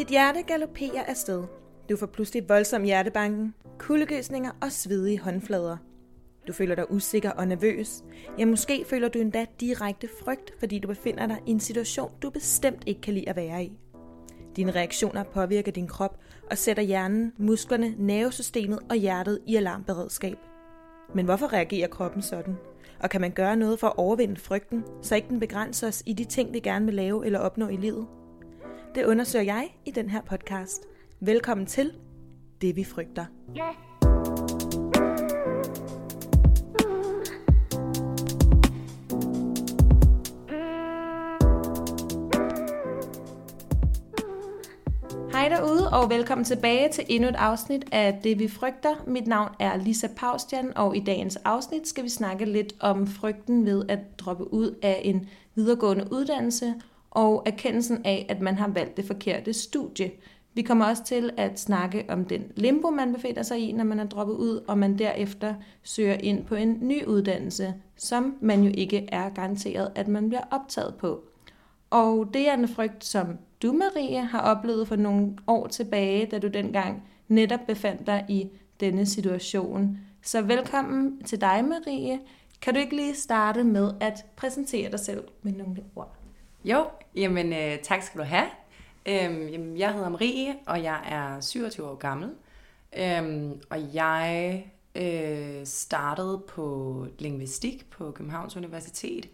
Dit hjerte galopperer afsted. Du får pludselig voldsom hjertebanken, kuldegøsninger og svedige håndflader. Du føler dig usikker og nervøs. Ja, måske føler du endda direkte frygt, fordi du befinder dig i en situation, du bestemt ikke kan lide at være i. Dine reaktioner påvirker din krop og sætter hjernen, musklerne, nervesystemet og hjertet i alarmberedskab. Men hvorfor reagerer kroppen sådan? Og kan man gøre noget for at overvinde frygten, så ikke den begrænser os i de ting, vi gerne vil lave eller opnå i livet? Det undersøger jeg i den her podcast. Velkommen til Det vi frygter. Hej derude, og velkommen tilbage til endnu et afsnit af Det vi frygter. Mit navn er Lisa Paustian, og i dagens afsnit skal vi snakke lidt om frygten ved at droppe ud af en videregående uddannelse, og erkendelsen af, at man har valgt det forkerte studie. Vi kommer også til at snakke om den limbo, man befinder sig i, når man er droppet ud, og man derefter søger ind på en ny uddannelse, som man jo ikke er garanteret, at man bliver optaget på. Og det er en frygt, som du, Marie, har oplevet for nogle år tilbage, da du dengang netop befandt dig i denne situation. Så velkommen til dig, Marie. Kan du ikke lige starte med at præsentere dig selv med nogle ord? Jo, jamen øh, tak skal du have. Øhm, jamen, jeg hedder Marie, og jeg er 27 år gammel. Øhm, og jeg øh, startede på linguistik på Københavns Universitet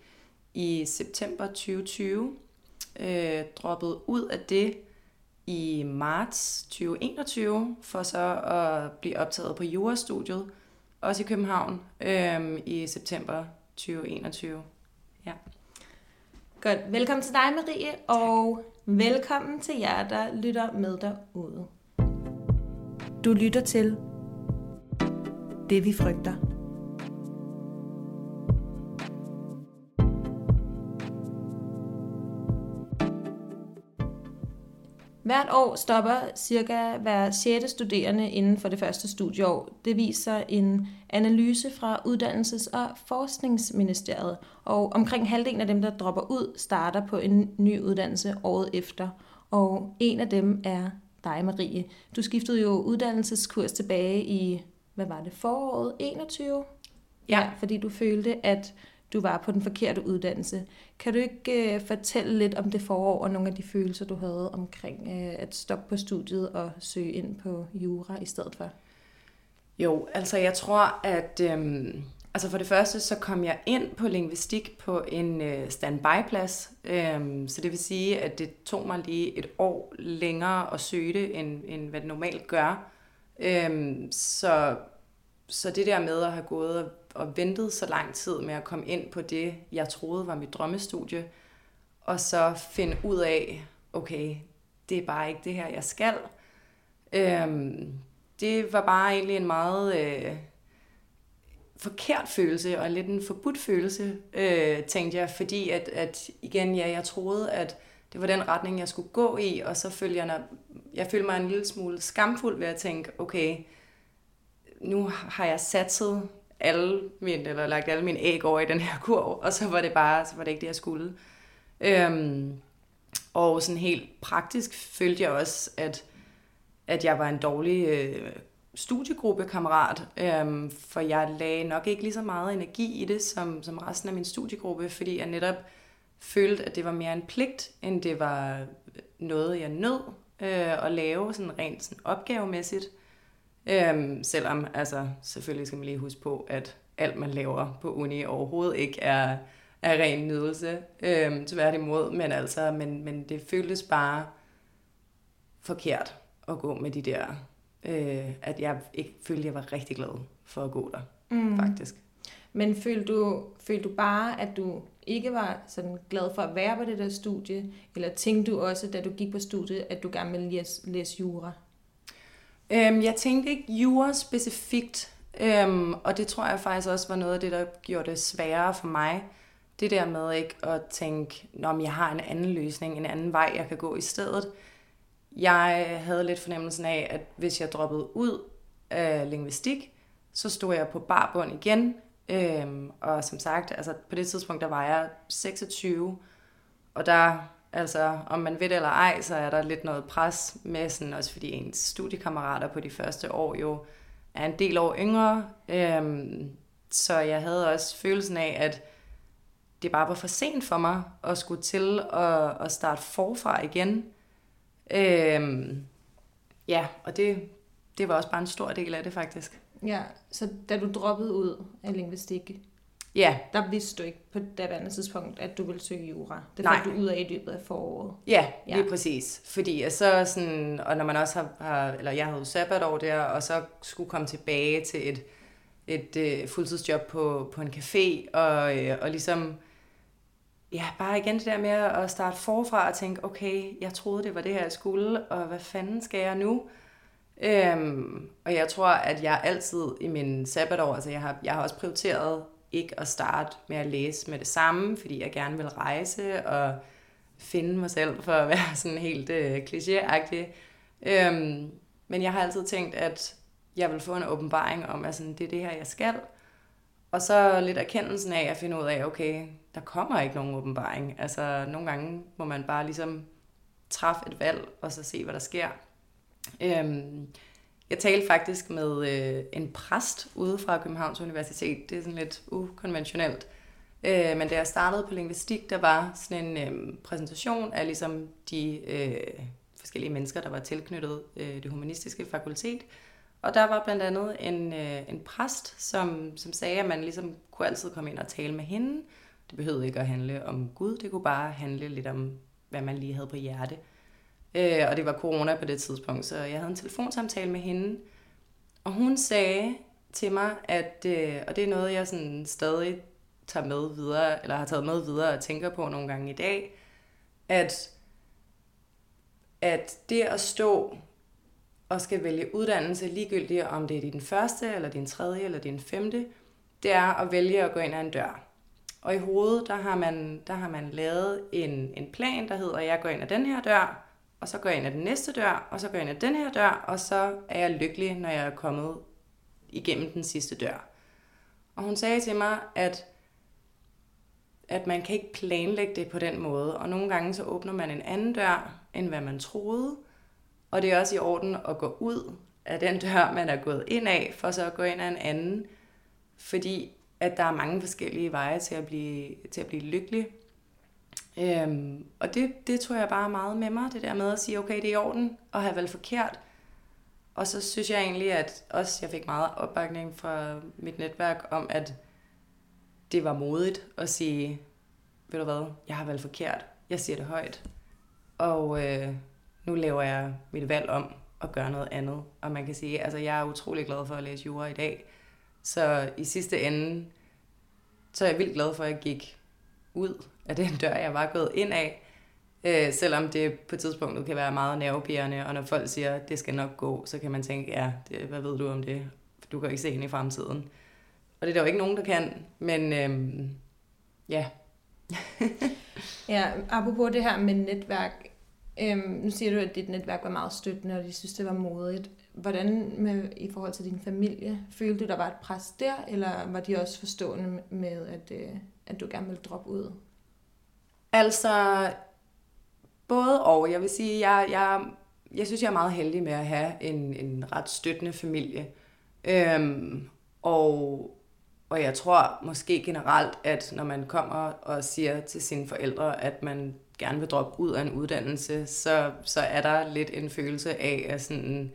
i september 2020. Øh, droppede ud af det i marts 2021, for så at blive optaget på jurastudiet, også i København, øh, i september 2021. Ja. Godt. Velkommen til dig, Marie, og velkommen til jer, der lytter med derude. Du lytter til Det vi frygter. Hvert år stopper cirka hver 6. studerende inden for det første studieår. Det viser en analyse fra Uddannelses- og Forskningsministeriet, og omkring halvdelen af dem, der dropper ud, starter på en ny uddannelse året efter. Og en af dem er dig, Marie. Du skiftede jo uddannelseskurs tilbage i, hvad var det, foråret 21? Ja. ja fordi du følte, at du var på den forkerte uddannelse. Kan du ikke øh, fortælle lidt om det forår og nogle af de følelser, du havde omkring øh, at stoppe på studiet og søge ind på jura i stedet for? Jo, altså jeg tror, at øh, altså for det første, så kom jeg ind på lingvistik på en øh, standby-plads. Øhm, så det vil sige, at det tog mig lige et år længere at søge det, end, end hvad det normalt gør. Øh, så, så det der med at have gået og, og ventet så lang tid med at komme ind på det, jeg troede var mit drømmestudie, og så finde ud af, okay, det er bare ikke det her, jeg skal. Øhm, det var bare egentlig en meget øh, forkert følelse, og lidt en forbudt følelse, øh, tænkte jeg, fordi at, at igen, ja, jeg troede, at det var den retning, jeg skulle gå i, og så følte jeg, jeg følte mig en lille smule skamfuld ved at tænke, okay, nu har jeg satset alle mine, eller lagt alle mine æg over i den her kurv, og så var det bare, så var det ikke det, jeg skulle. Øhm, og sådan helt praktisk følte jeg også, at, at jeg var en dårlig øh, studiegruppekammerat, øhm, for jeg lagde nok ikke lige så meget energi i det, som, som resten af min studiegruppe, fordi jeg netop følte, at det var mere en pligt, end det var noget, jeg nød øh, at lave sådan rent sådan opgavemæssigt. Øhm, selvom, altså, selvfølgelig skal man lige huske på, at alt man laver på uni overhovedet ikke er, er ren nydelse. Øhm, tværtimod, men altså, men, men det føltes bare forkert at gå med de der, øh, at jeg ikke følte, at jeg var rigtig glad for at gå der, mm. faktisk. Men følte du, følte du bare, at du ikke var sådan glad for at være på det der studie, eller tænkte du også, da du gik på studiet, at du gerne ville læse, læse jura? Øhm, jeg tænkte ikke jura specifikt, øhm, og det tror jeg faktisk også var noget af det, der gjorde det sværere for mig. Det der med ikke at tænke, om jeg har en anden løsning, en anden vej, jeg kan gå i stedet. Jeg havde lidt fornemmelsen af, at hvis jeg droppede ud af linguistik, så stod jeg på barbund igen. Øhm, og som sagt, altså på det tidspunkt, der var jeg 26, og der Altså, om man ved det eller ej, så er der lidt noget pres med, sådan, også fordi ens studiekammerater på de første år jo er en del år yngre. Øhm, så jeg havde også følelsen af, at det bare var for sent for mig at skulle til at, at starte forfra igen. Øhm, ja, og det, det var også bare en stor del af det faktisk. Ja, så da du droppede ud af lingvistik, Ja, der vidste du ikke på det andet tidspunkt, at du ville søge jura. Det Nej. fandt du ud af i løbet af foråret. ja, lige Ja. præcis. Fordi så sådan, og når man også har, har eller jeg havde sabbatår der, og så skulle komme tilbage til et, et øh, fuldtidsjob på, på en café, og, øh, og ligesom, ja, bare igen det der med at starte forfra og tænke, okay, jeg troede, det var det her, jeg skulle, og hvad fanden skal jeg nu? Øhm, og jeg tror, at jeg altid i min sabbatår, altså jeg har, jeg har også prioriteret ikke at starte med at læse med det samme, fordi jeg gerne vil rejse og finde mig selv for at være sådan helt øh, klichéagtig. Øhm, men jeg har altid tænkt, at jeg vil få en åbenbaring om, at sådan, det er det her, jeg skal. Og så lidt erkendelsen af at finde ud af, okay, der kommer ikke nogen åbenbaring. Altså nogle gange må man bare ligesom træffe et valg, og så se, hvad der sker. Øhm, jeg talte faktisk med øh, en præst ude fra Københavns Universitet. Det er sådan lidt ukonventionelt. Øh, men da jeg startede på lingvistik, der var sådan en øh, præsentation af ligesom de øh, forskellige mennesker, der var tilknyttet øh, det humanistiske fakultet. Og der var blandt andet en, øh, en præst, som, som sagde, at man ligesom kunne altid komme ind og tale med hende. Det behøvede ikke at handle om Gud, det kunne bare handle lidt om, hvad man lige havde på hjerte. Øh, Øh, og det var corona på det tidspunkt, så jeg havde en telefonsamtale med hende. Og hun sagde til mig, at, øh, og det er noget, jeg sådan stadig tager med videre, eller har taget med videre og tænker på nogle gange i dag, at, at det at stå og skal vælge uddannelse, ligegyldigt om det er din første, eller din tredje, eller din femte, det er at vælge at gå ind ad en dør. Og i hovedet, der har man, der har man lavet en, en plan, der hedder, at jeg går ind ad den her dør, og så går jeg ind ad den næste dør, og så går jeg ind ad den her dør, og så er jeg lykkelig, når jeg er kommet igennem den sidste dør. Og hun sagde til mig, at, at man kan ikke planlægge det på den måde, og nogle gange så åbner man en anden dør, end hvad man troede, og det er også i orden at gå ud af den dør, man er gået ind af, for så at gå ind ad en anden, fordi at der er mange forskellige veje til at blive, til at blive lykkelig. Øhm, og det, det tror jeg bare meget med mig, det der med at sige, okay, det er i orden at have valgt forkert. Og så synes jeg egentlig, at også jeg fik meget opbakning fra mit netværk om, at det var modigt at sige, ved du hvad, jeg har valgt forkert. Jeg siger det højt. Og øh, nu laver jeg mit valg om at gøre noget andet. Og man kan sige, altså jeg er utrolig glad for at læse jura i dag. Så i sidste ende, så er jeg vildt glad for, at jeg gik ud af den dør, jeg var gået ind af. Øh, selvom det på tidspunktet kan være meget nervepirrende, og når folk siger, at det skal nok gå, så kan man tænke, ja, det, hvad ved du om det? Du kan jo ikke se ind i fremtiden. Og det er der jo ikke nogen, der kan, men øhm, ja. Ja, apropos det her med netværk. Øhm, nu siger du, at dit netværk var meget støttende, og de synes, det var modigt. Hvordan med, i forhold til din familie? Følte du, der var et pres der, eller var de også forstående med, at, øh, at du gerne ville droppe ud? Altså, både og. Jeg vil sige, jeg, jeg, jeg synes, jeg er meget heldig med at have en, en ret støttende familie. Øhm, og, og jeg tror måske generelt, at når man kommer og siger til sine forældre, at man gerne vil droppe ud af en uddannelse, så, så er der lidt en følelse af, at, sådan,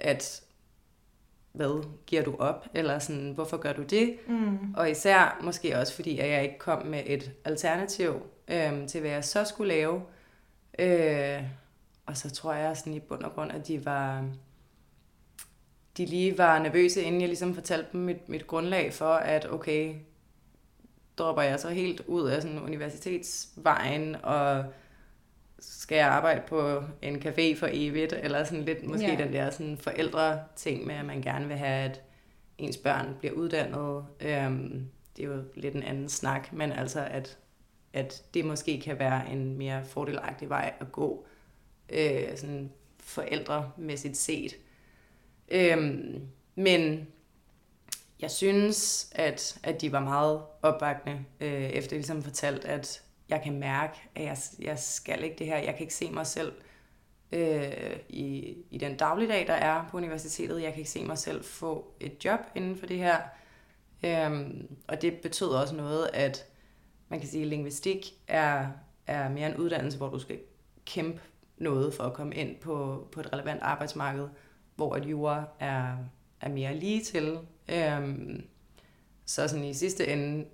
at hvad giver du op? Eller sådan, hvorfor gør du det? Mm. Og især måske også fordi, at jeg ikke kom med et alternativ øhm, til, hvad jeg så skulle lave. Øh, og så tror jeg sådan i bund og grund, at de var de lige var nervøse, inden jeg ligesom fortalte dem mit, mit grundlag for, at okay, dropper jeg så helt ud af sådan universitetsvejen, og skal jeg arbejde på en café for evigt, eller sådan lidt måske Ja. den der sådan forældre ting med, at man gerne vil have, at ens børn bliver uddannet. Øhm, det er jo lidt en anden snak, men altså at, at det måske kan være en mere fordelagtig vej at gå, øh, sådan forældremæssigt set. Øhm, men jeg synes, at, at de var meget opbakkende, øh, efter ligesom fortalt, at, jeg kan mærke, at jeg, jeg skal ikke det her. Jeg kan ikke se mig selv øh, i, i den dagligdag, der er på universitetet. Jeg kan ikke se mig selv få et job inden for det her. Øhm, og det betød også noget, at man kan sige, at linguistik er, er mere en uddannelse, hvor du skal kæmpe noget for at komme ind på, på et relevant arbejdsmarked, hvor at jura er, er mere lige til. Øhm, så sådan i sidste ende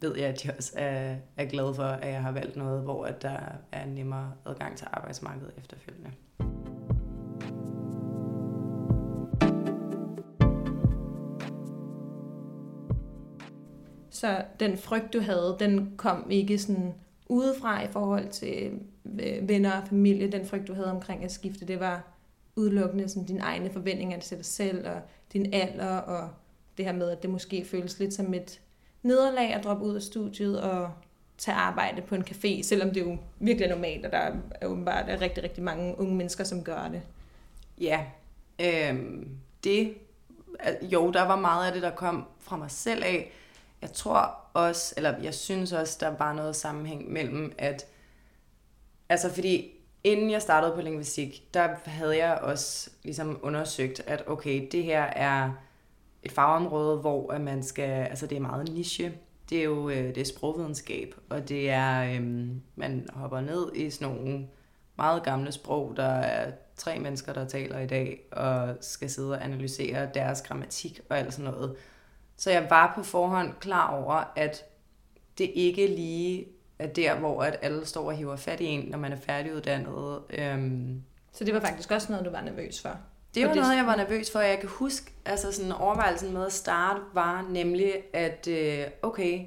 ved jeg, at de også er, er glade for, at jeg har valgt noget, hvor at der er nemmere adgang til arbejdsmarkedet efterfølgende. Så den frygt, du havde, den kom ikke sådan udefra i forhold til øh, venner og familie, den frygt, du havde omkring at skifte, det var udelukkende sådan dine egne forventninger til dig selv, og din alder, og det her med, at det måske føles lidt som et nederlag at droppe ud af studiet og tage arbejde på en café, selvom det jo virkelig er normalt, og der er åbenbart er rigtig, rigtig mange unge mennesker, som gør det. Ja, øhm, det, jo, der var meget af det, der kom fra mig selv af. Jeg tror også, eller jeg synes også, der var noget sammenhæng mellem, at, altså fordi inden jeg startede på linguistik, der havde jeg også ligesom undersøgt, at okay, det her er et fagområde, hvor at man skal, altså det er meget niche. Det er jo øh, det er sprogvidenskab, og det er, øhm, man hopper ned i sådan nogle meget gamle sprog, der er tre mennesker, der taler i dag, og skal sidde og analysere deres grammatik og alt sådan noget. Så jeg var på forhånd klar over, at det ikke lige er der, hvor at alle står og hiver fat i en, når man er færdiguddannet. Øhm. Så det var faktisk også noget, du var nervøs for? Det var noget, jeg var nervøs for. Jeg kan huske, altså sådan overvejelsen med at starte var nemlig, at øh, okay,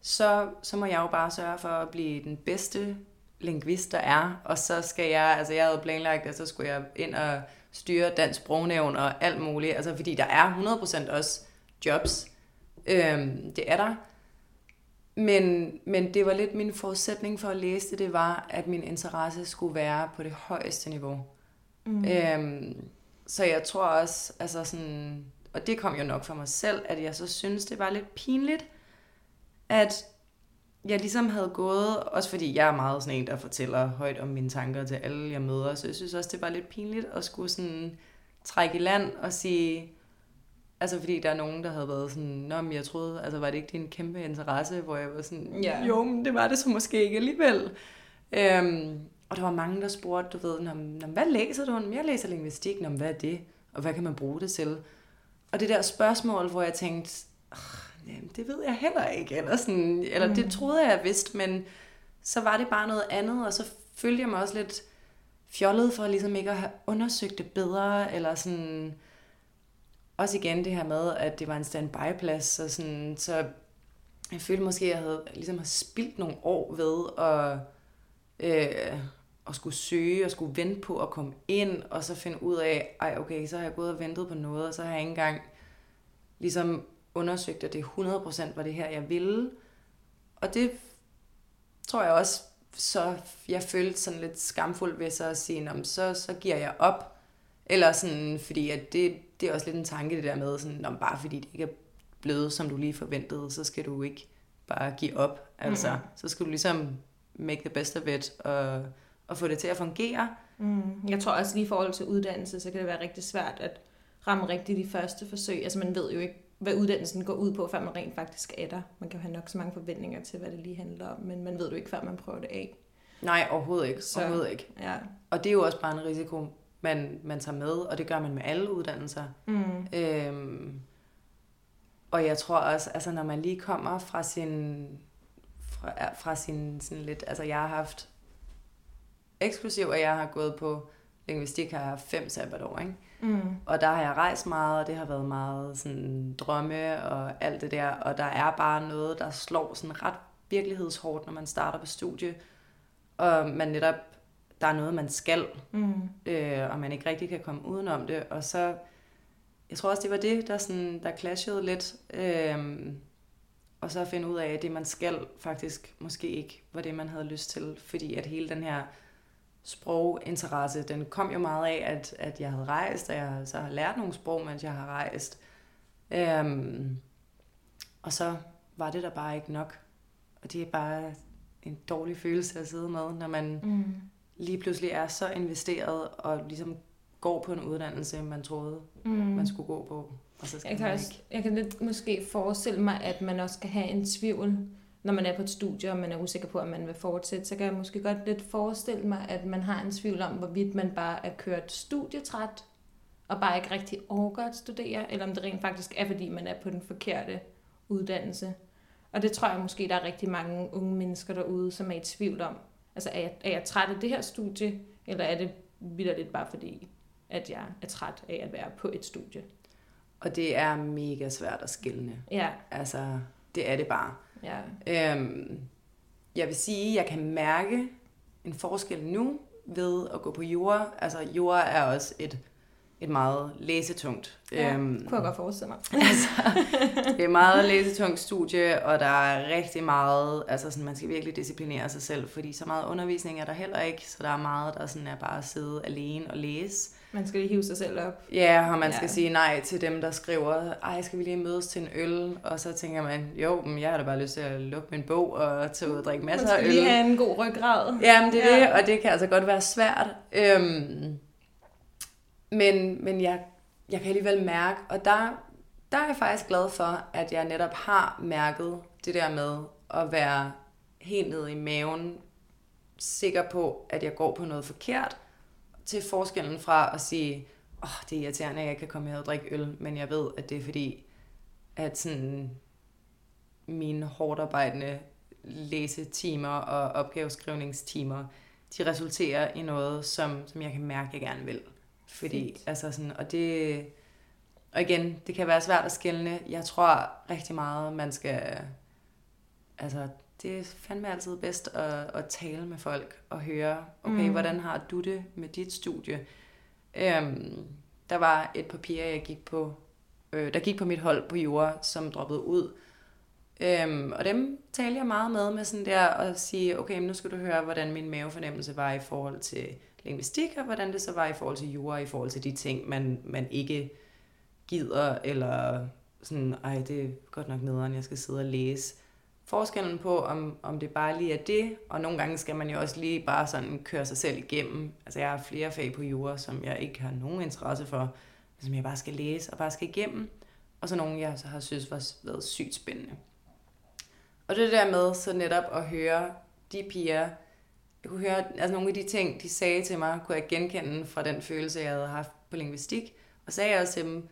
så, så må jeg jo bare sørge for at blive den bedste lingvist, der er. Og så skal jeg, altså jeg havde planlagt, at så skulle jeg ind og styre dansk sprognævn og alt muligt. Altså fordi der er 100% også jobs. Øhm, det er der. Men, men det var lidt min forudsætning for at læse det, det var, at min interesse skulle være på det højeste niveau. Mm. Øhm, så jeg tror også, altså sådan, og det kom jo nok for mig selv, at jeg så synes, det var lidt pinligt, at jeg ligesom havde gået, også fordi jeg er meget sådan en, der fortæller højt om mine tanker til alle, jeg møder, så jeg synes også, det var lidt pinligt at skulle sådan trække i land og sige, altså fordi der er nogen, der havde været sådan, Nå, men jeg troede, altså var det ikke din kæmpe interesse, hvor jeg var sådan, ja. jo, men det var det så måske ikke alligevel. Øhm, og der var mange, der spurgte, du ved, Nå, hvad læser du? Jeg læser linguistik. Nå, hvad er det? Og hvad kan man bruge det til? Og det der spørgsmål, hvor jeg tænkte, jamen, det ved jeg heller ikke. Eller, sådan, eller mm. det troede jeg, jeg vidste, men så var det bare noget andet, og så følte jeg mig også lidt fjollet for ligesom ikke at have undersøgt det bedre, eller sådan... Også igen det her med, at det var en standby-plads, så, sådan, så jeg følte måske, at jeg havde ligesom har spildt nogle år ved at øh, at skulle søge og skulle vente på at komme ind, og så finde ud af, ej okay, så har jeg gået og ventet på noget, og så har jeg ikke engang ligesom undersøgt, at det 100% var det her, jeg ville. Og det tror jeg også, så jeg følte sådan lidt skamfuldt ved så at sige, så, så giver jeg op. Eller sådan, fordi at det, det er også lidt en tanke, det der med, sådan, om bare fordi det ikke er blevet, som du lige forventede, så skal du ikke bare give op. Altså, mm-hmm. så skal du ligesom make the best of it, og, og få det til at fungere. Mm. Jeg tror også lige i forhold til uddannelse, så kan det være rigtig svært at ramme rigtigt de første forsøg. Altså man ved jo ikke, hvad uddannelsen går ud på, før man rent faktisk er der. Man kan jo have nok så mange forventninger til, hvad det lige handler om, men man ved jo ikke, før man prøver det af. Nej, overhovedet ikke. Så, overhovedet ikke. Ja. Og det er jo også bare en risiko, man, man tager med, og det gør man med alle uddannelser. Mm. Øhm, og jeg tror også, altså når man lige kommer fra sin fra, fra sin sådan lidt, altså jeg har haft, eksklusiv at jeg har gået på linguistik, har jeg fem sabbatår, ikke? Mm. Og der har jeg rejst meget, og det har været meget sådan drømme og alt det der, og der er bare noget, der slår sådan ret virkelighedshårdt, når man starter på studie, og man netop, der er noget, man skal, mm. øh, og man ikke rigtig kan komme udenom det, og så, jeg tror også, det var det, der, sådan, der clashede lidt, øh, og så finde ud af, at det, man skal, faktisk måske ikke var det, man havde lyst til. Fordi at hele den her sproginteresse, den kom jo meget af, at, at jeg havde rejst, og jeg så har lært nogle sprog, mens jeg har rejst. Øhm, og så var det der bare ikke nok. Og det er bare en dårlig følelse at sidde med, når man mm. lige pludselig er så investeret og ligesom går på en uddannelse, man troede, mm. man skulle gå på. Og så skal jeg, kan også, jeg kan lidt måske forestille mig, at man også skal have en tvivl, når man er på et studie, og man er usikker på, at man vil fortsætte, så kan jeg måske godt lidt forestille mig, at man har en tvivl om, hvorvidt man bare er kørt studietræt, og bare ikke rigtig overgår at studere, eller om det rent faktisk er, fordi man er på den forkerte uddannelse. Og det tror jeg måske, der er rigtig mange unge mennesker derude, som er i tvivl om. Altså, er jeg, er jeg træt af det her studie, eller er det lidt bare fordi, at jeg er træt af at være på et studie? Og det er mega svært at skille. Ja. Altså, det er det bare. Ja. Øhm, jeg vil sige, at jeg kan mærke en forskel nu ved at gå på jura. Altså, jura er også et et meget læsetungt. Ja, øhm, kunne jeg godt forestille mig. altså, det er et meget læsetungt studie, og der er rigtig meget, altså sådan, man skal virkelig disciplinere sig selv, fordi så meget undervisning er der heller ikke, så der er meget, der sådan er bare at sidde alene og læse. Man skal lige hive sig selv op. Ja, og man skal ja. sige nej til dem, der skriver, ej, skal vi lige mødes til en øl? Og så tænker man, jo, men jeg har da bare lyst til at lukke min bog og tage ud og drikke masser af øl. Man skal lige have en god ryggrad. Jamen, det er ja. det, og det kan altså godt være svært. Øhm, men, men jeg, jeg kan alligevel mærke, og der, der er jeg faktisk glad for, at jeg netop har mærket det der med at være helt nede i maven, sikker på, at jeg går på noget forkert, til forskellen fra at sige, åh, oh, det er irriterende, at jeg kan komme her og drikke øl, men jeg ved, at det er fordi, at sådan mine hårdt arbejdende læsetimer og opgaveskrivningstimer, de resulterer i noget, som, som jeg kan mærke, jeg gerne vil. Fordi, Fint. altså sådan, og det, og igen, det kan være svært at skælne. Jeg tror rigtig meget, man skal, altså, det er fandme altid bedst at, at tale med folk og høre, okay, mm. hvordan har du det med dit studie? Øhm, der var et papir, jeg gik på, øh, der gik på mit hold på jord, som droppede ud. Øhm, og dem talte jeg meget med, med sådan der, og sige, okay, nu skal du høre, hvordan min mavefornemmelse var i forhold til linguistik, og hvordan det så var i forhold til jura, i forhold til de ting, man, man ikke gider, eller sådan, ej, det er godt nok nederen, jeg skal sidde og læse. Forskellen på, om, om det bare lige er det, og nogle gange skal man jo også lige bare sådan køre sig selv igennem. Altså jeg har flere fag på jura, som jeg ikke har nogen interesse for, som jeg bare skal læse og bare skal igennem. Og så nogle, jeg så har synes var været sygt spændende. Og det der med så netop at høre de piger, jeg kunne høre, altså nogle af de ting, de sagde til mig, kunne jeg genkende fra den følelse, jeg havde haft på linguistik. Og sagde jeg også til dem,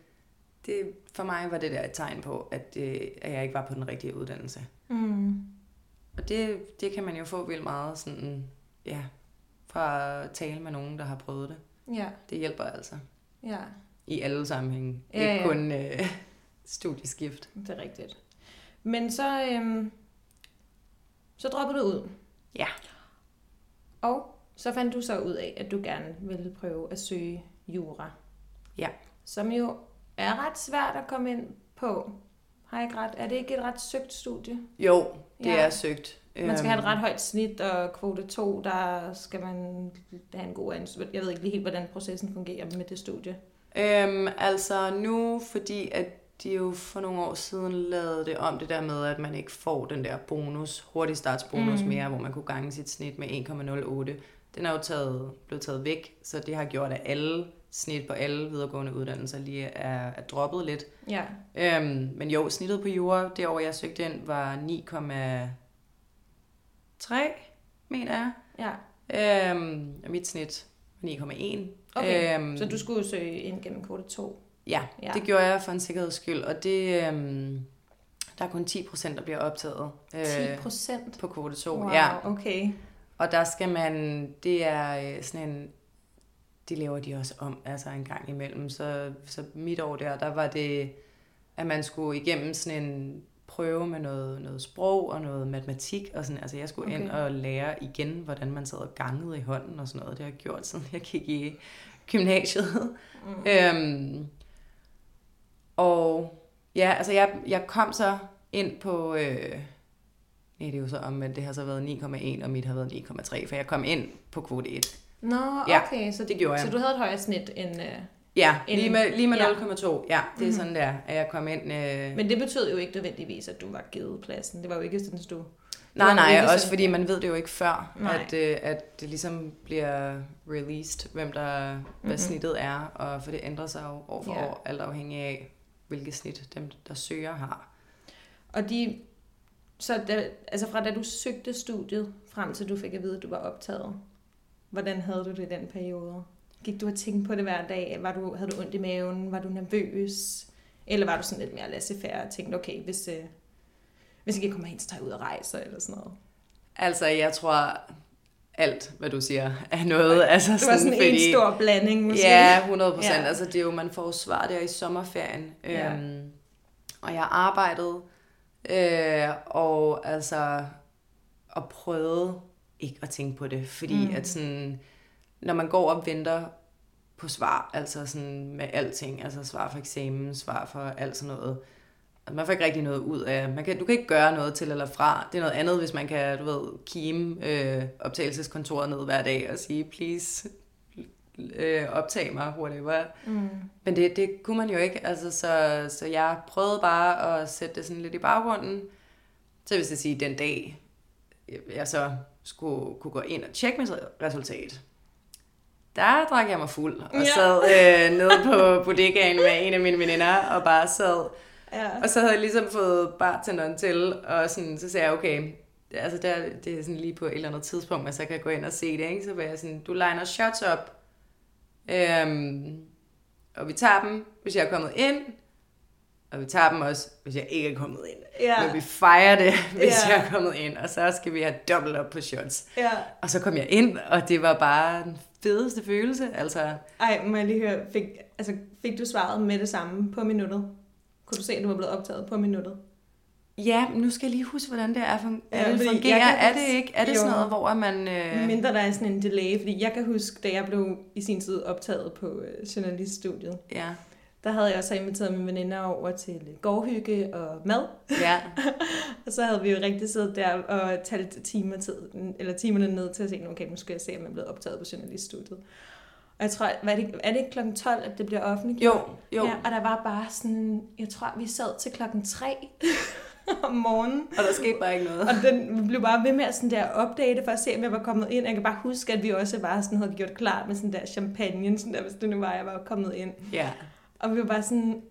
det, for mig var det der et tegn på, at, det, at jeg ikke var på den rigtige uddannelse. Mm. Og det, det kan man jo få vildt meget sådan, ja, fra at tale med nogen, der har prøvet det. Ja. Det hjælper altså. Ja. I alle sammenhænge. Ja, ikke ja. kun øh, studieskift. Det er rigtigt. Men så, øhm, så dropper du ud. Ja. Og så fandt du så ud af, at du gerne ville prøve at søge jura. Ja. Som jo er ret svært at komme ind på. Har jeg ikke ret? Er det ikke et ret søgt studie? Jo, det ja. er søgt. Man skal have et øhm. ret højt snit, og kvote 2, der skal man have en god ansvar. Jeg ved ikke lige helt, hvordan processen fungerer med det studie. Øhm, altså nu, fordi at de jo for nogle år siden lavede det om det der med, at man ikke får den der bonus, hurtig startsbonus mm. mere, hvor man kunne gange sit snit med 1,08. Den er jo taget, blevet taget væk, så det har gjort, at alle snit på alle videregående uddannelser lige er, er droppet lidt. Ja. Øhm, men jo, snittet på jura, det år jeg søgte ind, var 9,3, mener jeg. Ja. Øhm, og mit snit var 9,1. Okay, øhm, så du skulle søge ind gennem kvote 2? Ja, ja, det gjorde jeg for en sikkerheds skyld, og det, øhm, der er kun 10 procent, der bliver optaget. 10 øh, procent? Øh, på kvote 2, wow, ja. okay. Og der skal man, det er øh, sådan en, det laver de også om, altså en gang imellem. Så, så mit år der, der var det, at man skulle igennem sådan en prøve med noget, noget sprog og noget matematik. Og sådan, altså jeg skulle okay. ind og lære igen, hvordan man sad og gangede i hånden og sådan noget. Det har jeg gjort, siden jeg gik i gymnasiet. Mm. øhm, og ja, altså jeg, jeg kom så ind på... Øh, nej, det er jo så om, at det har så været 9,1, og mit har været 9,3, for jeg kom ind på kvote 1. Nå, okay, ja, så, det gjorde jeg. så du havde et højere snit end... Øh, ja, end, lige med, lige med ja. 0,2. Ja, det er mm-hmm. sådan der, at jeg kom ind... Øh... Men det betød jo ikke nødvendigvis, at du var givet pladsen. Det var jo ikke sådan, at du Nej, nej, også sådan- fordi man ved det jo ikke før, Nej. at, øh, at det ligesom bliver released, hvem der, hvad Mhm. snittet er, og for det ændrer sig jo år for Ja. år, alt afhængig af, hvilket snit dem, der søger, har. Og de, så da, altså fra da du søgte studiet, frem til du fik at vide, at du var optaget, hvordan havde du det i den periode? Gik du og tænkte på det hver dag? Var du, havde du ondt i maven? Var du nervøs? Eller var du sådan lidt mere laissez-faire og tænkte, okay, hvis, øh, hvis ikke jeg kommer hen, så tager jeg ud og rejser eller sådan noget? Altså, jeg tror, alt, hvad du siger, er noget. Altså, Det var sådan en stor blanding, måske. Ja, 100 procent. Ja. Altså, det er jo, man får svar der i sommerferien. Ja. Øhm, og jeg arbejdede, øh, og altså, og prøvede ikke at tænke på det, fordi Mm. at sådan, når man går og venter på svar, altså sådan med alting, altså svar for eksamen, svar for alt sådan noget, man får ikke rigtig noget ud af, man kan, du kan ikke gøre noget til eller fra. Det er noget andet, hvis man kan, du ved, kime øh, optagelseskontoret ned hver dag og sige, please, øh, optag mig, whatever. Mm. Men det, det kunne man jo ikke, altså, så, så jeg prøvede bare at sætte det sådan lidt i baggrunden. Så hvis jeg sige, den dag, jeg så skulle kunne gå ind og tjekke mit resultat, der drak jeg mig fuld og Ja. sad øh, nede på bodegaen med en af mine veninder og bare sad. Ja. Og så havde jeg ligesom fået bartenderen til, og sådan, så sagde jeg, okay, altså der, det er sådan lige på et eller andet tidspunkt, man så kan gå ind og se det, ikke? så var jeg sådan, du liner shots op, øhm, og vi tager dem, hvis jeg er kommet ind, og vi tager dem også, hvis jeg ikke er kommet ind. Ja. Men vi fejrer det, hvis Ja. jeg er kommet ind, og så skal vi have dobbelt op på shots. ja. Og så kom jeg ind, og det var bare den fedeste følelse, altså... Ej, må jeg lige høre, fik, altså, fik du svaret med det samme på minuttet? Kunne du se, at du var blevet optaget på minuttet? Ja, men nu skal jeg lige huske, hvordan det er, fun- Ja, er det fungerer. kan Er det ikke? Er det Jo. sådan noget, hvor man... Øh... Mindre der er sådan en delay, fordi jeg kan huske, da jeg blev i sin tid optaget på øh, journaliststudiet, Ja, der havde jeg også inviteret mine veninder over til gårdhygge og mad. ja, Og så havde vi jo rigtig siddet der og talt timer tid, eller timerne ned til at se, okay, nu skal jeg se, om jeg er blevet optaget på journaliststudiet. Og jeg tror, hvad er det, er det ikke klokken 12, at det bliver offentliggjort? jo, jo. Ja, og der var bare sådan, jeg tror, vi sad til klokken 3 om morgenen. Og der skete bare ikke noget. Og den blev bare ved med at sådan der opdate for at se, om jeg var kommet ind. Jeg kan bare huske, at vi også bare sådan havde gjort klar med sådan der champagne, sådan der, hvis det nu var, jeg var kommet ind. Ja, Og vi var bare sådan,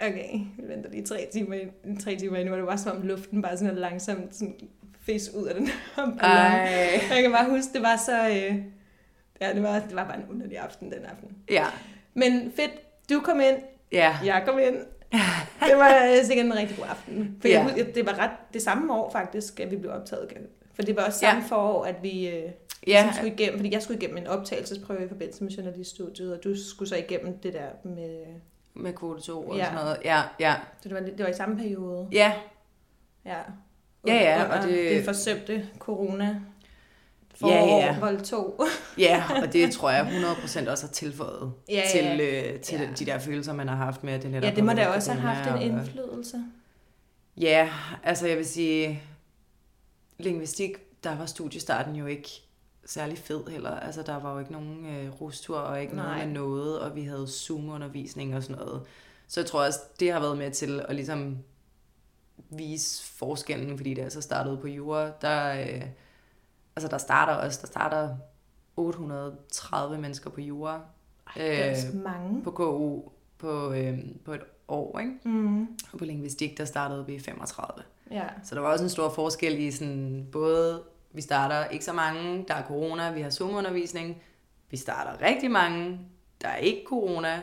okay, vi venter lige tre timer, ind- tre timer endnu, og det var som om luften bare sådan langsomt sådan fes ud af den her ballon. Jeg kan bare huske, det var så, øh, ja, det var, det var bare en underlig aften den aften. Ja, Men fedt, du kom ind, ja, jeg kom ind. Det var øh, sikkert en rigtig god aften. For Ja. jeg, det var ret det samme år faktisk, at vi blev optaget. For det var også samme Ja. forår, at vi øh, ja, ja. skulle igennem, fordi jeg skulle igennem en optagelsesprøve i forbindelse med journaliststudiet, og du skulle så igennem det der med... med kvote 2 og Ja. sådan noget. Ja, ja, Så det var, det var i samme periode. ja, Ja, Ja, ja, og og det, det- forsømte corona Ja, forår, ja. vold 2. ja, og det tror jeg 100% også har tilføjet Ja, ja. til, øh, til Ja. de der følelser, man har haft med, at det netop Ja, det må da også have haft en indflydelse. Ja, altså jeg vil sige, lingvistik, der var studiestarten jo ikke særlig fed heller. Altså der var jo ikke nogen øh, rustur og ikke Nej. noget med noget, og vi havde Zoom-undervisning og sådan noget. Så jeg tror også, det har været med til at ligesom vise forskellen, fordi det altså startede på jura. Der, øh, altså der starter også, der starter 830 mennesker på jura Ej, det er Øh, også mange. på KU på, øh, på et år, ikke? Mm, Og på lingvistik, der startede vi 35. ja. Så der var også en stor forskel i sådan, både, vi starter ikke så mange, der er corona, vi har Zoom-undervisning, vi starter rigtig mange, der er ikke corona,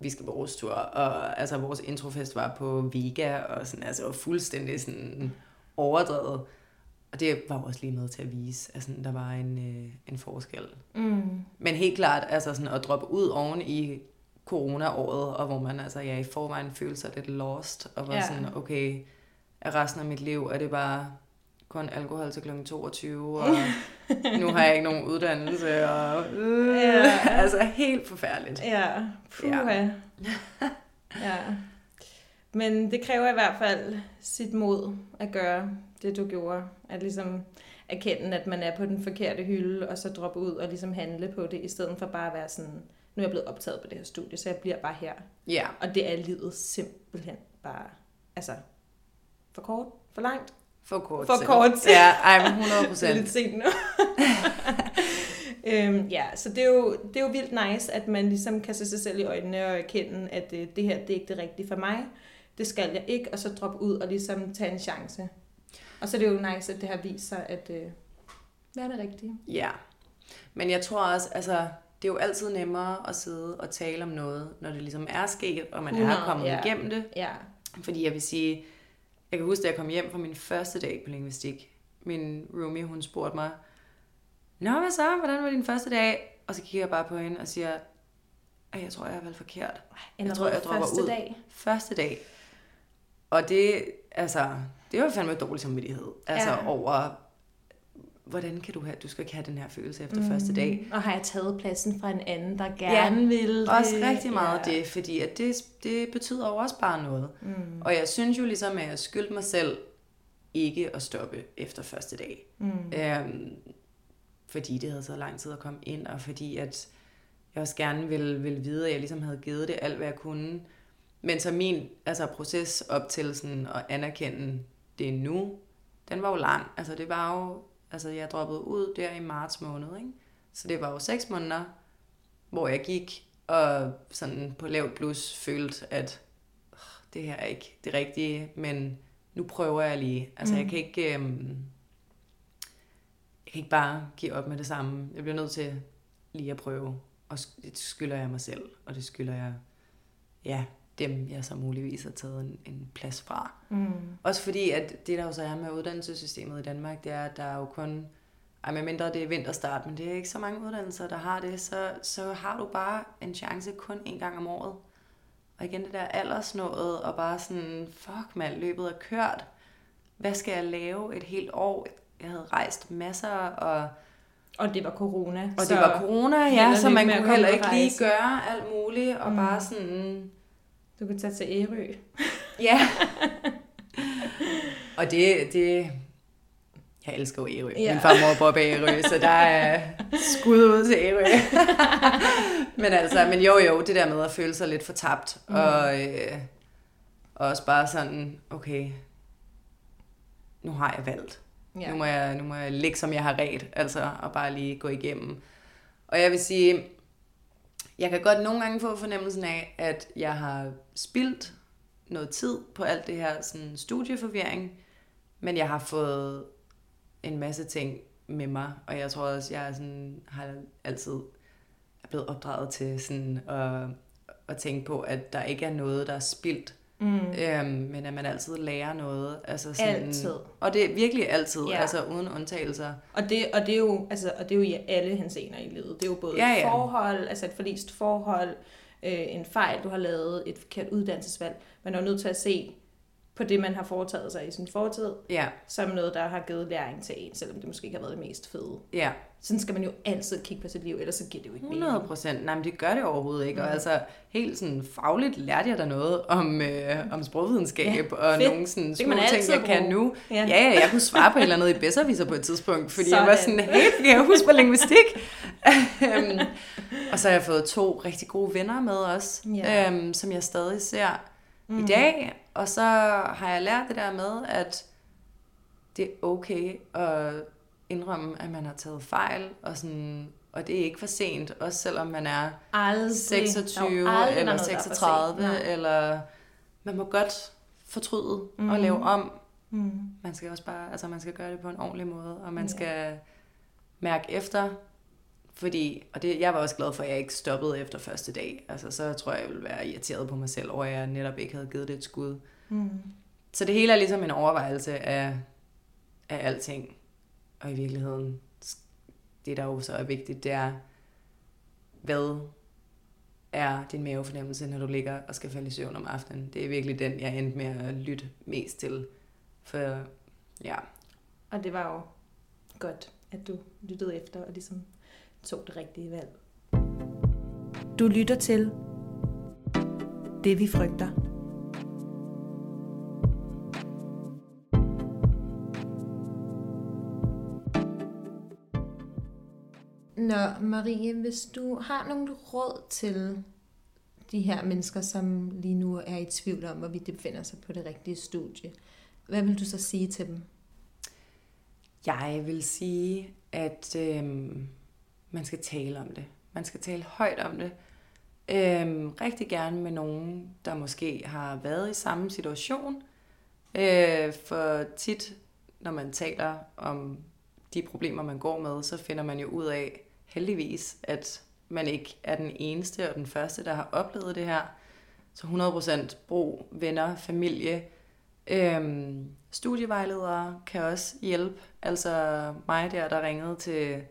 vi skal på rustur, og altså vores introfest var på Vega, og sådan, altså fuldstændig sådan overdrevet. Og det var også lige med til at vise, at sådan, der var en, øh, en forskel. Mm. Men helt klart, altså sådan at droppe ud oven i corona-året, og hvor man altså, ja, i forvejen følte sig lidt lost, og var Ja. sådan, okay, er resten af mit liv, er det bare kun alkohol til kl. 22, og nu har jeg ikke nogen uddannelse, og øh, Ja. altså helt forfærdeligt. Ja, puha. Ja. ja. Men det kræver i hvert fald sit mod at gøre det, du gjorde. At ligesom erkende, at man er på den forkerte hylde, og så droppe ud og ligesom handle på det, i stedet for bare at være sådan, nu er jeg blevet optaget på det her studie, så jeg bliver bare her. Ja, Og det er livet simpelthen bare, altså, for kort, for langt. For kort For kort tid. Ja, ej, men 100 Det er procent. lidt sent nu. øhm, ja, så det er, jo, det er jo vildt nice, at man ligesom kan se sig selv i øjnene og erkende, at øh, det her det er ikke det rigtige for mig. Det skal jeg ikke, og så droppe ud og ligesom tage en chance. Og så er det jo nice, at det har vist sig, at øh, hvad er det rigtige? Ja. Men jeg tror også, altså, det er jo altid nemmere at sidde og tale om noget, når det ligesom er sket, og man 100, er kommet ja. igennem det. Ja, Fordi jeg vil sige, jeg kan huske, da jeg kom hjem fra min første dag på lingvistik, min roomie, hun spurgte mig, Nå, hvad så? Hvordan var din første dag? Og så kigger jeg bare på hende og siger, at jeg tror, jeg har valgt forkert. eller tror, jeg dropper første ud. dag. Første dag. Og det, altså, det var fandme dårlig samvittighed. Altså Ja. over, hvordan kan du have, du skal ikke have den her følelse efter mm. første dag. Og har jeg taget pladsen fra en anden, der gerne Ja, vil det? Også rigtig meget ja. det, fordi at det, det betyder jo også bare noget. Mm. Og jeg synes jo ligesom, at jeg skyldte mig selv ikke at stoppe efter første dag. Mm. Øhm, fordi det havde taget lang tid at komme ind, og fordi at jeg også gerne ville, ville vide, at jeg ligesom havde givet det alt, hvad jeg kunne. Men så min altså, proces op til sådan at anerkende det nu, den var jo lang. Altså det var jo, altså jeg droppede ud der i marts måned, ikke? Så det var jo seks måneder, hvor jeg gik og sådan på lavt blus følte, at "Åh, det her er ikke det rigtige, men nu prøver jeg lige. Altså mm. jeg kan ikke, øhm, jeg kan ikke bare give op med det samme. Jeg bliver nødt til lige at prøve, og det skylder jeg mig selv, og det skylder jeg, ja, dem jeg så muligvis har taget en, en plads fra. Mm. Også fordi, at det der jo så er med uddannelsessystemet i Danmark, det er, at der er jo kun, ej, med mindre det er vinterstart, men det er ikke så mange uddannelser, der har det, så, så har du bare en chance kun en gang om året. Og igen det der aldersnået, og bare sådan, fuck mand, løbet er kørt. Hvad skal jeg lave et helt år? Jeg havde rejst masser, og, Og det var corona. og så det var corona, ja, så man kunne heller ikke lige gøre alt muligt, og mm. bare sådan, Du kan tage til Ærø. Ja. og det, det... Jeg elsker jo Ærø. Ja. Min farmor bor på Ærø, så der er skud ud til Ærø. men altså, men jo jo, det der med at føle sig lidt fortabt, mm. og, øh, og også bare sådan, okay, nu har jeg valgt. Ja. Nu, må jeg, nu må jeg ligge, som jeg har ret, altså, og bare lige gå igennem. Og jeg vil sige, jeg kan godt nogle gange få fornemmelsen af, at jeg har spildt noget tid på alt det her sådan studieforvirring, men jeg har fået en masse ting med mig, og jeg tror også, jeg er sådan, har altid er blevet opdraget til sådan at, at tænke på, at der ikke er noget, der er spildt, Mm. øhm, men at man altid lærer noget. Altså sådan, Altid. Og det er virkelig altid, Ja. altså uden undtagelser. Og det, og, det er jo, altså, og det er jo i alle henseender i livet. Det er jo både Ja, et ja. forhold, altså et forlist forhold, øh, en fejl, du har lavet, et forkert uddannelsesvalg. Man er jo nødt til at se på det, man har foretaget sig i sin fortid, Ja, som noget, der har givet læring til en, selvom det måske ikke har været det mest fede. ja. Sådan skal man jo altid kigge på sit liv, ellers så giver det jo ikke 100 mening. procent. Nej, men det gør det overhovedet ikke. Mm. Og altså, helt sådan fagligt lærte jeg der noget om, øh, om sprogvidenskab, Ja, og fedt. nogle sådan små kan ting, jeg kan bruge. nu. Ja. Ja. jeg kunne svare på et eller andet i Besserviser på et tidspunkt, fordi sådan. jeg var Sådan. hey, kan jeg huske på lingvistik? Øhm, og så har jeg fået to rigtig gode venner med os, Ja. øhm, som jeg stadig ser Mm. i dag. Og så har jeg lært det der med, at det er okay at indrømme, at man har taget fejl, og, sådan, og det er ikke for sent, også selvom man er Aldrig. 26 Der er jo aldrig eller noget, der er for sent. 36, Nej. eller man må godt fortryde mm. Og lave om. Mm. Man skal også bare, altså man skal gøre det på en ordentlig måde, og man Ja. skal mærke efter, fordi, og det, jeg var også glad for, at jeg ikke stoppede efter første dag. Altså, så tror jeg, jeg ville være irriteret på mig selv over, at jeg netop ikke havde givet det et skud. Mm. Så det hele er ligesom en overvejelse af, af alting. Og i virkeligheden, det der jo så er vigtigt, det er, hvad er din mavefornemmelse, når du ligger og skal falde i søvn om aftenen. Det er virkelig den, jeg endte med at lytte mest til. For ja, Og det var jo godt, at du lyttede efter og ligesom tog det rigtige valg. Du lytter til Det vi frygter. Nå, Marie, hvis du har nogle råd til de her mennesker, som lige nu er i tvivl om, hvorvidt de befinder sig på det rigtige studie, hvad vil du så sige til dem? Jeg vil sige, at øhm, man skal tale om det. Man skal tale højt om det. Øhm, rigtig gerne med nogen, der måske har været i samme situation. Øh, for tit, når man taler om de problemer, man går med, så finder man jo ud af, heldigvis, at man ikke er den eneste og den første, der har oplevet det her. Så 100% brug venner, familie. Øhm, studievejledere kan også hjælpe. Altså mig der, der ringede til,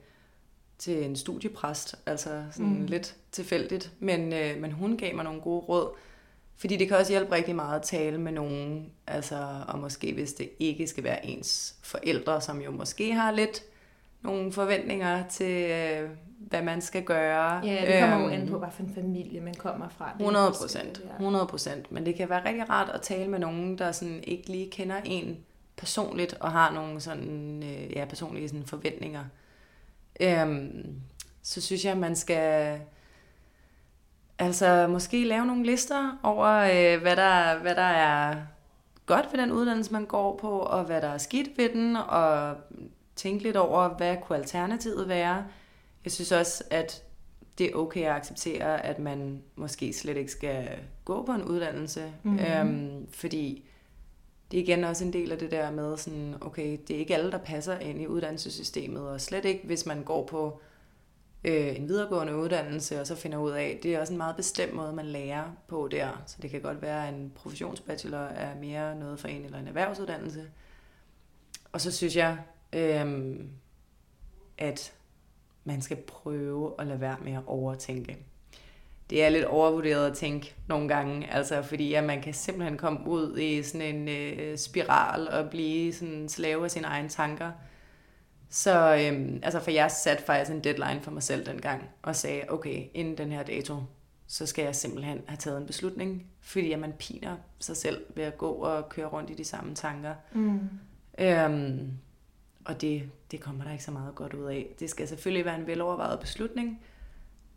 til en studiepræst, altså sådan mm. lidt tilfældigt. Men, øh, men hun gav mig nogle gode råd. Fordi det kan også hjælpe rigtig meget at tale med nogen, altså, og måske hvis det ikke skal være ens forældre, som jo måske har lidt nogle forventninger til, øh, hvad man skal gøre. Ja, det kommer jo an på, øhm, hvad for en familie man kommer fra. 100 procent, 100 procent. Men det kan være rigtig rart at tale med nogen, der sådan ikke lige kender en personligt, og har nogle sådan, øh, ja, personlige sådan forventninger. Øhm, så synes jeg, at man skal altså måske lave nogle lister over, øh, hvad, der, hvad der er godt ved den uddannelse, man går på, og hvad der er skidt ved den, og tænke lidt over, hvad kunne alternativet være. Jeg synes også, at det er okay at acceptere, at man måske slet ikke skal gå på en uddannelse. Mm-hmm. Øhm, fordi det er igen også en del af det der med, sådan, okay, det er ikke alle, der passer ind i uddannelsessystemet, og slet ikke, hvis man går på øh, en videregående uddannelse, og så finder ud af, det er også en meget bestemt måde, man lærer på der. Så det kan godt være, at en professionsbachelor er mere noget for en eller en erhvervsuddannelse. Og så synes jeg, øh, at man skal prøve at lade være med at overtænke. Det er lidt overvurderet at tænke nogle gange, altså fordi at man kan simpelthen komme ud i sådan en øh, spiral og blive sådan slave af sine egne tanker. Så øhm, altså for jeg satte faktisk en deadline for mig selv dengang, og sagde, okay, inden den her dato, så skal jeg simpelthen have taget en beslutning, fordi at man piner sig selv ved at gå og køre rundt i de samme tanker. Mm. Øhm, og det, det kommer der ikke så meget godt ud af. Det skal selvfølgelig være en velovervejet beslutning,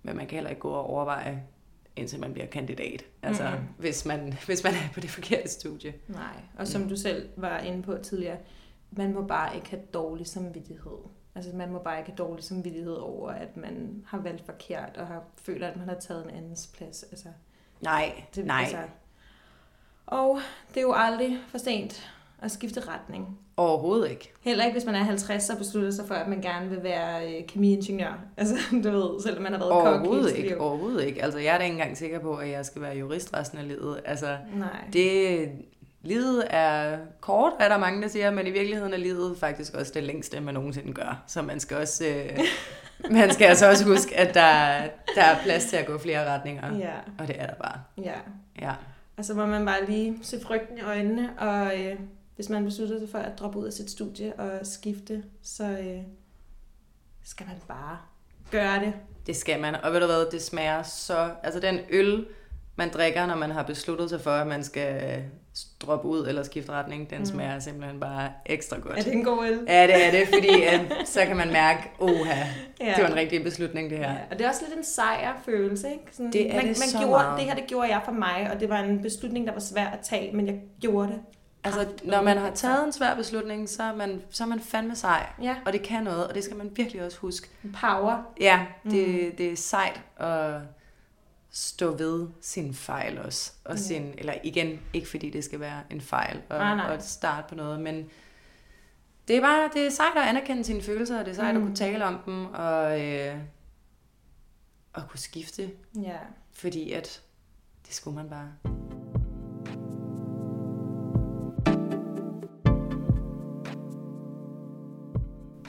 men man kan heller ikke gå og overveje, indtil man bliver kandidat. Altså, mm. hvis, man, hvis man er på det forkerte studie. Nej, og som mm. du selv var inde på tidligere, man må bare ikke have dårlig samvittighed. Altså man må bare ikke have dårlig samvittighed over, at man har valgt forkert, og har føler, at man har taget en andens plads. Altså, nej, det, nej. Altså, og det er jo aldrig for sent at skifte retning. Overhovedet ikke. Heller ikke, hvis man er 50 og beslutter sig for, at man gerne vil være øh, kemiingeniør. Altså, du ved, selvom man har været Overhovedet ikke, liv. overhovedet ikke. Altså, jeg er da ikke engang sikker på, at jeg skal være jurist resten af livet. Altså, Nej. det, livet er kort, er der mange, der siger, men i virkeligheden er livet faktisk også det længste, man nogensinde gør. Så man skal også, øh, man skal altså også huske, at der, der er plads til at gå flere retninger. Ja. Og det er der bare. Ja. ja. Og så må man bare lige se frygten i øjnene, og øh, hvis man beslutter sig for at droppe ud af sit studie og skifte, så øh, skal man bare gøre det. Det skal man, og ved du hvad, det smager så... Altså den øl, man drikker, når man har besluttet sig for, at man skal droppe ud eller skifte retning, den mm. smager simpelthen bare ekstra godt. Er det en god øl? Ja, det er det, fordi at, så kan man mærke, oha, ja. det var en rigtig beslutning det her. Ja, og det er også lidt en sejrfølelse, ikke? Sådan, det er man, det man så gjorde, meget. Det her, det gjorde jeg for mig, og det var en beslutning, der var svær at tage, men jeg gjorde det. Altså, når man har taget en svær beslutning, så er man, så er man fandme sej. Ja. Og det kan noget, og det skal man virkelig også huske. Power. Ja, det, mm. det er sejt at stå ved sin fejl også. Og ja. sin, eller igen, ikke fordi det skal være en fejl og, nej, nej. og starte på noget, men det er bare det er sejt at anerkende sine følelser, og det er sejt mm. at kunne tale om dem, og, øh, og kunne skifte. Ja. Fordi at det skulle man bare.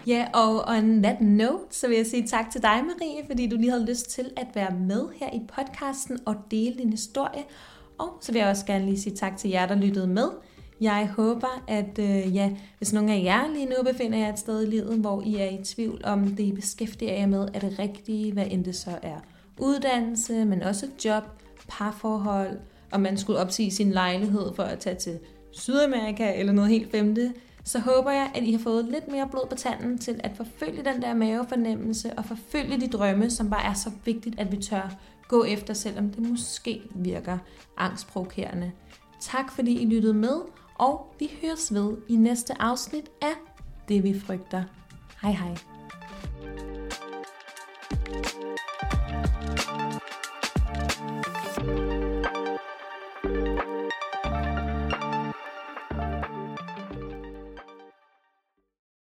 Ja, og on that note, så vil jeg sige tak til dig, Marie, fordi du lige havde lyst til at være med her i podcasten og dele din historie. Og så vil jeg også gerne lige sige tak til jer, der lyttede med. Jeg håber, at øh, ja, hvis nogen af jer lige nu befinder jer et sted i livet, hvor I er i tvivl om det, I beskæftiger jer med, er det rigtige, hvad end det så er uddannelse, men også job, parforhold, om man skulle opsige sin lejlighed for at tage til Sydamerika eller noget helt femte, så håber jeg, at I har fået lidt mere blod på tanden til at forfølge den der mavefornemmelse og forfølge de drømme, som bare er så vigtigt, at vi tør gå efter, selvom det måske virker angstprovokerende. Tak fordi I lyttede med, og vi høres ved i næste afsnit af det vi frygter. Hej hej.